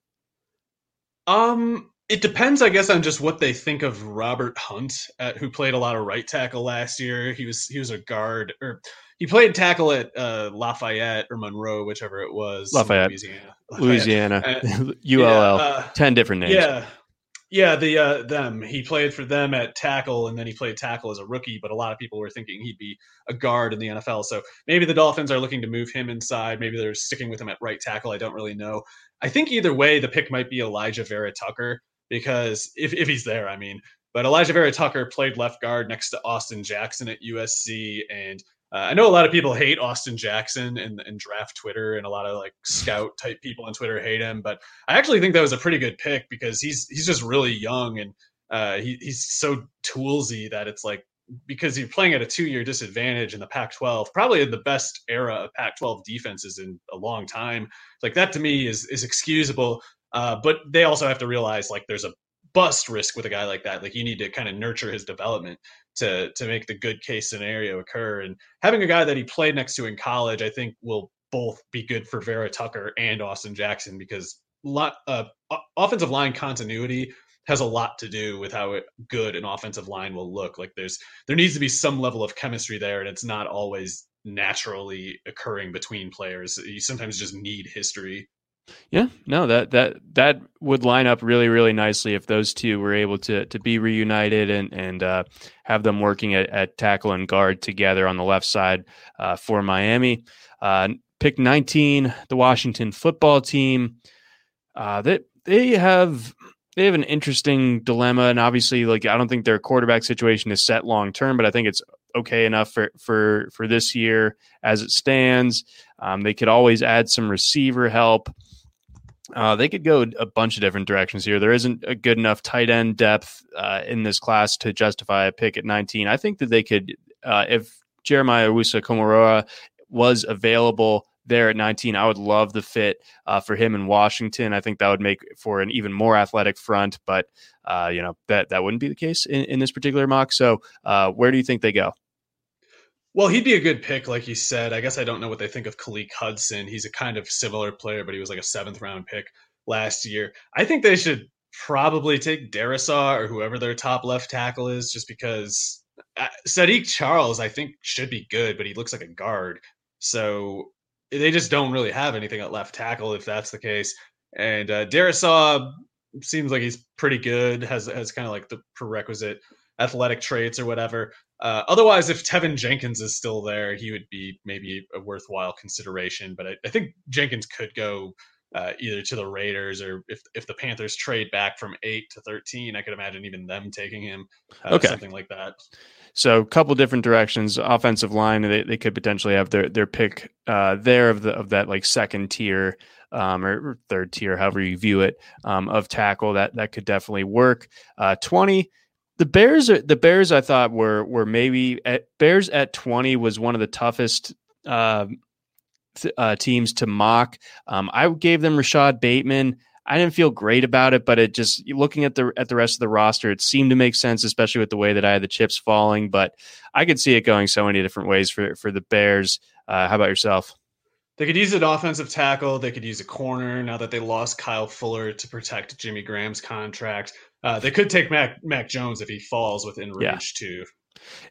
Um, it depends, I guess, on just what they think of Robert Hunt, at, who played a lot of right tackle last year. He was he was a guard, or he played tackle at uh, Lafayette or Monroe, whichever it was. Lafayette, Louisiana. Louisiana, uh, ULL. Yeah, uh, Ten different names. Yeah, yeah, the uh, them. He played for them at tackle, and then he played tackle as a rookie. But a lot of people were thinking he'd be a guard in the NFL. So maybe the Dolphins are looking to move him inside. Maybe they're sticking with him at right tackle. I don't really know. I think either way, the pick might be Elijah Vera-Tucker because if if he's there, I mean. But Elijah Vera-Tucker played left guard next to Austin Jackson at USC, and uh, I know a lot of people hate Austin Jackson and, and draft Twitter, and a lot of like scout type people on Twitter hate him. But I actually think that was a pretty good pick because he's he's just really young and uh, he, he's so toolsy that it's like because you're playing at a two year disadvantage in the Pac 12, probably in the best era of Pac 12 defenses in a long time. Like that to me is is excusable. Uh, but they also have to realize like there's a bust risk with a guy like that. Like you need to kind of nurture his development to to make the good case scenario occur. And having a guy that he played next to in college, I think, will both be good for Vera-Tucker and Austin Jackson because lot, uh, offensive line continuity has a lot to do with how good an offensive line will look. Like there's there needs to be some level of chemistry there, and it's not always naturally occurring between players. You sometimes just need history yeah, no, that that that would line up really, really nicely if those two were able to to be reunited and and uh, have them working at, at, tackle and guard together on the left side uh, for Miami. Uh, pick 19, the Washington football team. Uh, they they have they have an interesting dilemma, and obviously, like I don't think their quarterback situation is set long term, but I think it's okay enough for for for this year as it stands. Um, they could always add some receiver help. Uh, they could go a bunch of different directions here. There isn't a good enough tight end depth uh, in this class to justify a pick at 19. I think that they could, uh, if Jeremiah Owusu Koramoah was available there at 19, I would love the fit uh, for him in Washington. I think that would make for an even more athletic front, but uh, you know that that wouldn't be the case in, in this particular mock. So, uh, where do you think they go? Well, he'd be a good pick, like you said. I guess I don't know what they think of Khaleke Hudson. He's a kind of similar player, but he was like a seventh round pick last year. I think they should probably take Darrisaw or whoever their top left tackle is, just because uh, Saahdiq Charles, I think, should be good, but he looks like a guard. So they just don't really have anything at left tackle if that's the case. And uh, Darrisaw seems like he's pretty good, has has kind of like the prerequisite athletic traits or whatever. Uh, otherwise, if Teven Jenkins is still there, he would be maybe a worthwhile consideration. But I, I think Jenkins could go uh, either to the Raiders or if if the Panthers trade back from eight to thirteen, I could imagine even them taking him. Uh, okay, something like that. So a couple different directions. Offensive line, they, they could potentially have their their pick uh, there of the of that like second tier um, or third tier, however you view it, um, of tackle. That that could definitely work. Uh, Twenty. The Bears, the Bears, I thought were were maybe at, Bears at twenty was one of the toughest uh, uh, teams to mock. Um, I gave them Rashod Bateman. I didn't feel great about it, but it just looking at the at the rest of the roster, it seemed to make sense, especially with the way that I had the chips falling. But I could see it going so many different ways for for the Bears. Uh, how about yourself? They could use an offensive tackle. They could use a corner now that they lost Kyle Fuller to protect Jimmy Graham's contract. Uh, they could take Mac Mac Jones if he falls within range yeah. too.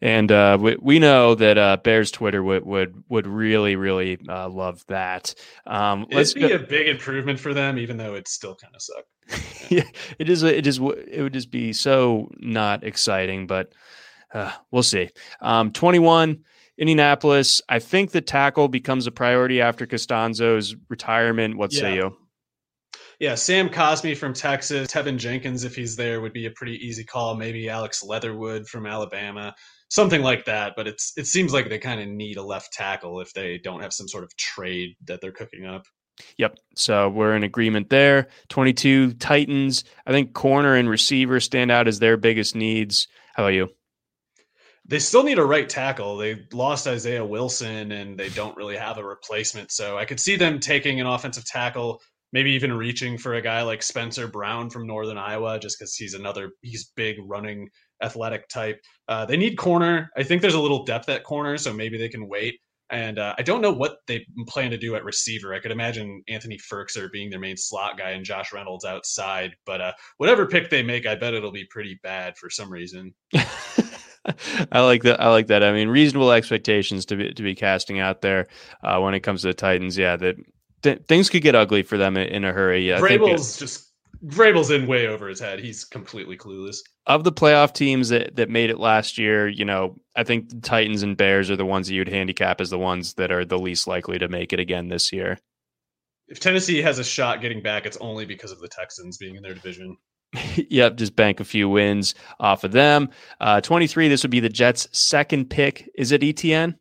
And uh, we, we know that uh, Bears Twitter would would would really really uh, love that. Um, let's It'd be go- a big improvement for them, even though it still kind of sucks. yeah, it is. It is. It would just be so not exciting, but uh, we'll see. Um, Twenty one. Indianapolis, I think the tackle becomes a priority after Castonzo's retirement. What yeah. say you? Yeah, Sam Cosmi from Texas, Teven Jenkins, if he's there, would be a pretty easy call. Maybe Alex Leatherwood from Alabama, something like that. But it's it seems like they kind of need a left tackle if they don't have some sort of trade that they're cooking up. Yep. So we're in agreement there. 22 Titans. I think corner and receiver stand out as their biggest needs. How about you? They still need a right tackle. They lost Isaiah Wilson and they don't really have a replacement. So I could see them taking an offensive tackle maybe even reaching for a guy like Spencer Brown from Northern Iowa, just because he's another he's big running athletic type. Uh, they need corner. I think there's a little depth at corner, so maybe they can wait. And uh, I don't know what they plan to do at receiver. I could imagine Anthony Firkser being their main slot guy and Josh Reynolds outside. But uh, whatever pick they make, I bet it'll be pretty bad for some reason. I like that. I like that. I mean, reasonable expectations to be to be casting out there uh, when it comes to the Titans. Yeah, that th- things could get ugly for them in, in a hurry. I Vrabel's just Vrabel's in way over his head. He's completely clueless. Of the playoff teams that, that made it last year, you know, I think the Titans and Bears are the ones that you'd handicap as the ones that are the least likely to make it again this year. If Tennessee has a shot getting back, it's only because of the Texans being in their division. yep, just bank a few wins off of them. Uh, 23, this would be the Jets' second pick. Is it ETN?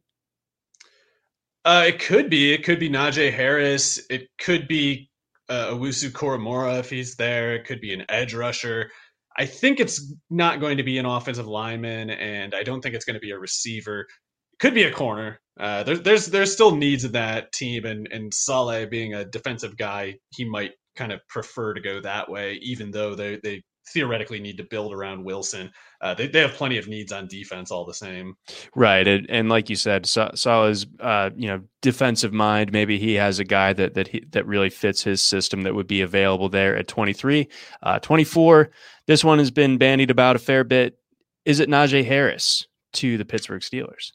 Uh, it could be. It could be Najee Harris. It could be uh, Owusu Koramoah if he's there. It could be an edge rusher. I think it's not going to be an offensive lineman, and I don't think it's going to be a receiver. It could be a corner. Uh, there's there's there's still needs of that team, and and Saleh being a defensive guy, he might kind of prefer to go that way, even though they they theoretically need to build around Wilson. Uh, they, they have plenty of needs on defense all the same. Right. And, and like you said, Saleh's, uh, you know, defensive mind, maybe he has a guy that, that he, that really fits his system that would be available there at 23, uh, 24. This one has been bandied about a fair bit. Is it Najee Harris to the Pittsburgh Steelers?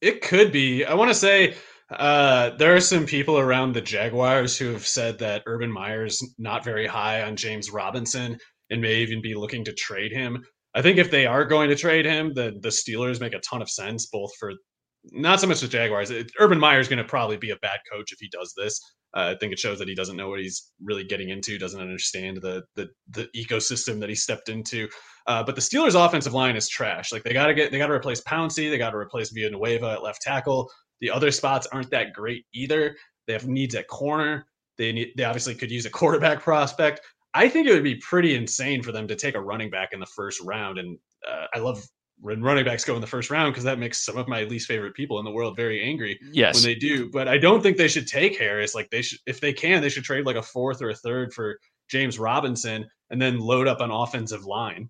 It could be. I want to say, uh, there are some people around the Jaguars who have said that Urban Meyer's not very high on James Robinson and may even be looking to trade him. I think if they are going to trade him, the the Steelers make a ton of sense, both for not so much the Jaguars. It, Urban Meyer is going to probably be a bad coach if he does this. Uh, I think it shows that he doesn't know what he's really getting into, doesn't understand the the, the ecosystem that he stepped into. Uh, but the Steelers' offensive line is trash. Like they got to get, they got to replace Pouncey, they got to replace Villanueva at left tackle. The other spots aren't that great either. They have needs at corner. They need, they obviously could use a quarterback prospect. I think it would be pretty insane for them to take a running back in the first round. And uh, I love when running backs go in the first round because that makes some of my least favorite people in the world very angry yes. when they do. But I don't think they should take Harris. Like they should, if they can, they should trade like a fourth or a third for James Robinson and then load up an offensive line.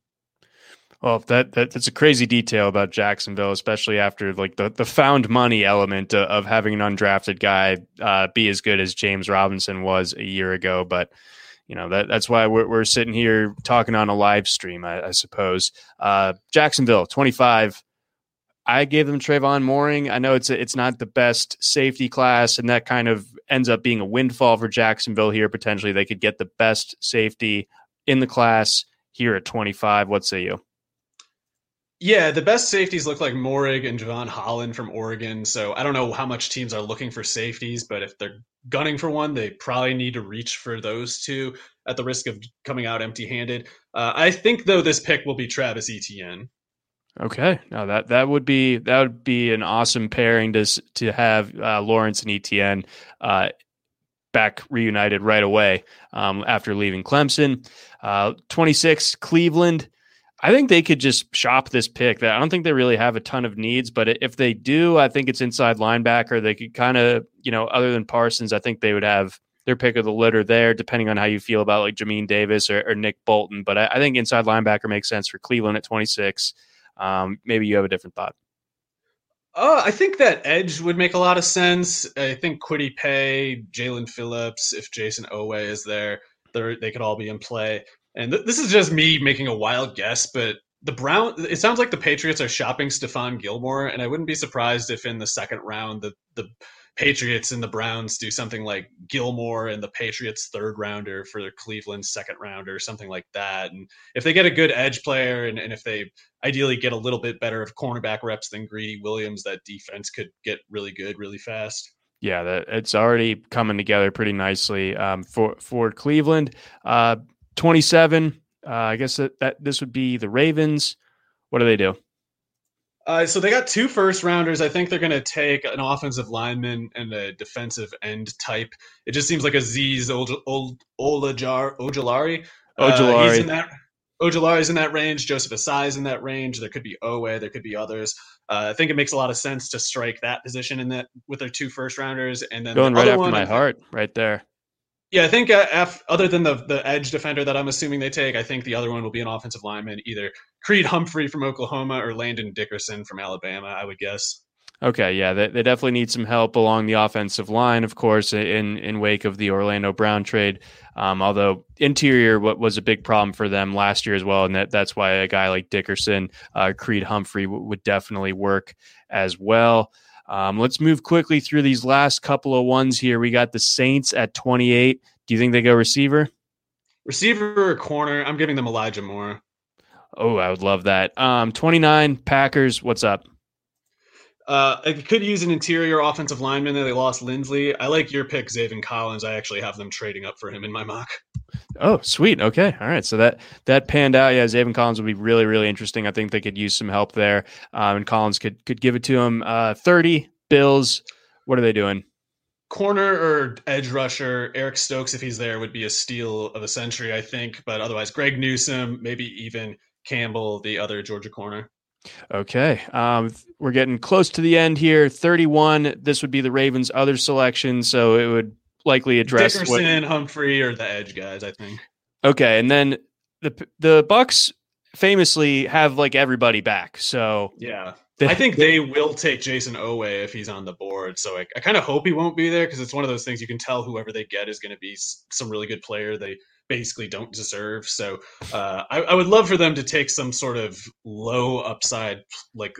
Well, that, that that's a crazy detail about Jacksonville, especially after like the, the found money element of, of having an undrafted guy uh, be as good as James Robinson was a year ago. But you know that that's why we're, we're sitting here talking on a live stream, I, I suppose. Uh, Jacksonville, twenty five. I gave them Trayvon Moehrig. I know it's a, it's not the best safety class, and that kind of ends up being a windfall for Jacksonville here. Potentially, they could get the best safety in the class here at twenty five. What say you? Yeah, the best safeties look like Moehrig and Jevon Holland from Oregon. So I don't know how much teams are looking for safeties, but if they're gunning for one, they probably need to reach for those two at the risk of coming out empty-handed. Uh, I think though this pick will be Travis Etienne. Okay, now that that would be that would be an awesome pairing to to have uh, Lawrence and Etienne uh, back reunited right away um, after leaving Clemson. Uh, Twenty six Cleveland. I think they could just shop this pick. That I don't think they really have a ton of needs, but if they do, I think it's inside linebacker. They could kind of, you know, other than Parsons, I think they would have their pick of the litter there, depending on how you feel about like Jamin Davis or, or Nick Bolton. But I, I, think inside linebacker makes sense for Cleveland at 26. Um, maybe you have a different thought. Uh, I think that edge would make a lot of sense. I think Kwity Paye, Jaelan Phillips, if Jayson Oweh is there, they could all be in play. And th- this is just me making a wild guess, but the Brown. It sounds like the Patriots are shopping Stephon Gilmore, and I wouldn't be surprised if in the second round the the Patriots and the Browns do something like Gilmore and the Patriots third rounder for Cleveland second rounder, something like that. And if they get a good edge player and, and if they ideally get a little bit better of cornerback reps than Greedy Williams, that defense could get really good really fast. Yeah, that it's already coming together pretty nicely um, for for Cleveland. Uh, Twenty seven. Uh, I guess that, that this would be the Ravens. What do they do? Uh, so they got two first rounders. I think they're going to take an offensive lineman and a defensive end type. It just seems like Azeez Ojulari. Ojulari. Uh, he's in that. In that range. Joseph Ossai's in that range. There could be Oweh. There could be others. Uh, I think it makes a lot of sense to strike that position in that with their two first rounders, and then going the right after my heart, right there. Yeah, I think uh, F, other than the the edge defender that I'm assuming they take, I think the other one will be an offensive lineman, either Creed Humphrey from Oklahoma or Landon Dickerson from Alabama. I would guess. Okay, yeah, they, they definitely need some help along the offensive line, of course, in in wake of the Orlando Brown trade. Um, although interior was a big problem for them last year as well, and that that's why a guy like Dickerson, uh, Creed Humphrey w- would definitely work as well. Um, let's move quickly through these last couple of ones here. We got the Saints at 28. Do you think they go receiver? Receiver or corner? I'm giving them Elijah Moore. Oh, I would love that. Um, 29 Packers. What's up? Uh, I could use an interior offensive lineman. That they lost Linsley. I like your pick, Zaven Collins. I actually have them trading up for him in my mock. Oh, sweet. Okay. All right. So that that panned out. Yeah, Zaven Collins would be really, really interesting. I think they could use some help there. Um, and Collins could could give it to him. Uh, 30 Bills. What are they doing? Corner or edge rusher, Eric Stokes, if he's there, would be a steal of a century, I think. But otherwise, Greg Newsome, maybe even Campbell, the other Georgia corner. Okay. Um, we're getting close to the end here. 31. This would be the Ravens' other selection. So it would likely address Dickerson, what... Humphrey, or the edge guys. I think. Okay, and then the the Bucks famously have like everybody back. So yeah, they, I think they will take Jayson Oweh if he's on the board. So I, I kind of hope he won't be there because it's one of those things you can tell whoever they get is going to be some really good player they basically don't deserve. So uh, I, I would love for them to take some sort of low upside like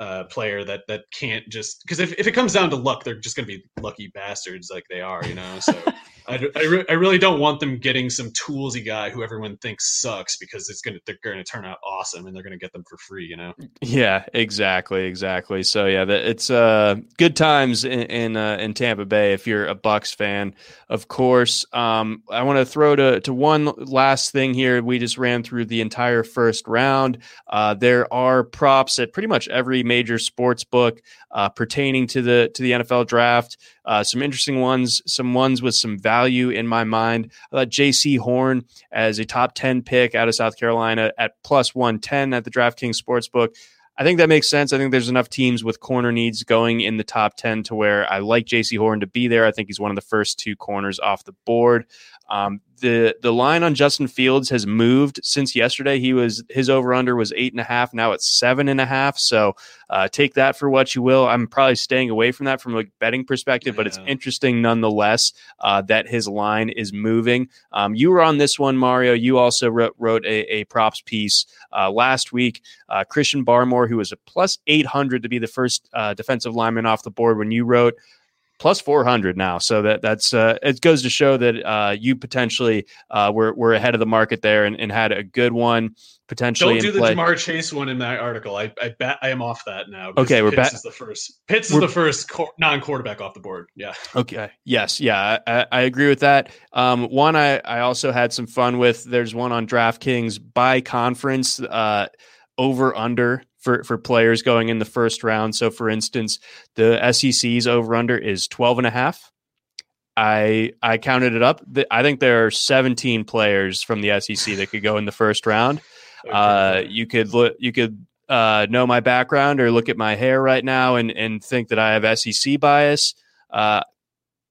uh, player that that can't just because if, if it comes down to luck, they're just going to be lucky bastards like they are, you know. So I, I, re- I, really don't want them getting some toolsy guy who everyone thinks sucks because it's gonna they're gonna turn out awesome and they're gonna get them for free, you know. Yeah, exactly, exactly. So yeah, it's uh good times in in, uh, in Tampa Bay if you're a Bucks fan, of course. Um, I want to throw to to one last thing here. We just ran through the entire first round. Uh, there are props at pretty much every major sports book uh, pertaining to the to the NFL draft. Uh, some interesting ones, some ones with some value in my mind. I thought Jaycee Horn as a top 10 pick out of South Carolina at plus 110 at the DraftKings Sportsbook. I think that makes sense. I think there's enough teams with corner needs going in the top 10 to where I like Jaycee Horn to be there. I think he's one of the first two corners off the board. Um, the the line on Justin Fields has moved since yesterday. He was his over under was eight and a half. Now it's seven and a half. So uh, take that for what you will. I'm probably staying away from that from a betting perspective, yeah. but it's interesting nonetheless uh, that his line is moving. Um, you were on this one, Mario. You also wrote, wrote a, a, props piece uh, last week. Uh, Christian Barmore, who was a plus 800 to be the first uh, defensive lineman off the board when you wrote plus 400 now. So that that's uh, it goes to show that uh, you potentially uh, were, were ahead of the market there and, and had a good one potentially. Don't do the play. Ja'Marr Chase one in that article. I, I bet I am off that now. Okay, we're Pitts back. is the first. Pitts is the first co- non-quarterback off the board. Yeah. Okay. Yes. Yeah. I, I agree with that. Um, one I, I also had some fun with. There's one on DraftKings by conference uh, over under for, for players going in the first round. So, for instance, the SEC's over under is 12 and a half. I I counted it up. I think there are 17 players from the SEC that could go in the first round. Uh, you could look, you could uh, know my background or look at my hair right now and and think that I have SEC bias. Uh,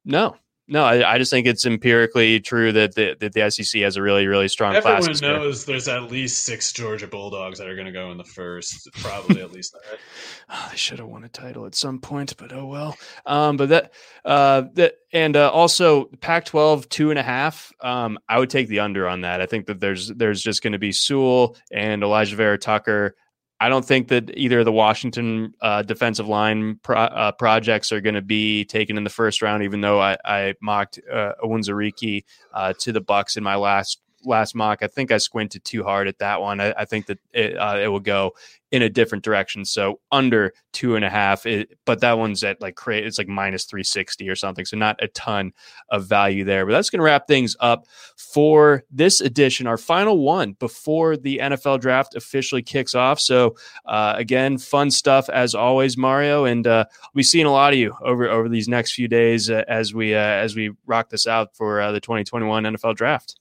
no, no, I, I, just think it's empirically true that the, that the SEC has a really, really strong Everyone class. knows there's at least six Georgia Bulldogs that are going to go in the first, probably at least that. Oh, they should have won a title at some point, but oh well. Um, but that, uh, that, and uh, also Pac-12 two and a half. Um, I would take the under on that. I think that there's there's just going to be Sewell and Elijah Vera-Tucker I don't think that either of the Washington uh, defensive line pro- uh, projects are going to be taken in the first round. Even though I, I mocked uh, Onwuzurike uh, to the Bucks in my last last mock, I think I squinted too hard at that one. I, I think that it, uh, it will go in a different direction. So under two and a half, it, but that one's at like create, it's like minus 360 or something. So not a ton of value there. But that's going to wrap things up for this edition, our final one before the NFL draft officially kicks off. So uh, again, fun stuff as always, Mario, and uh, we'll be seeing a lot of you over over these next few days uh, as we uh, as we rock this out for uh, the 2021 NFL draft.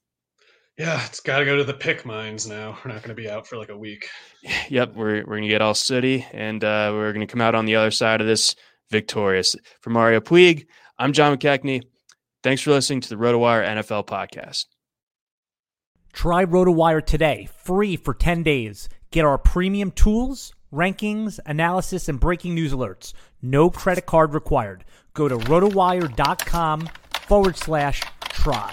Yeah, it's got to go to the pick mines now. We're not going to be out for like a week. Yep, we're we're going to get all sooty, and uh, we're going to come out on the other side of this victorious. For Mario Puig, I'm John McKechnie. Thanks for listening to the RotoWire NFL podcast. Try RotoWire today, free for 10 days. Get our premium tools, rankings, analysis, and breaking news alerts. No credit card required. Go to rotowire.com forward slash try.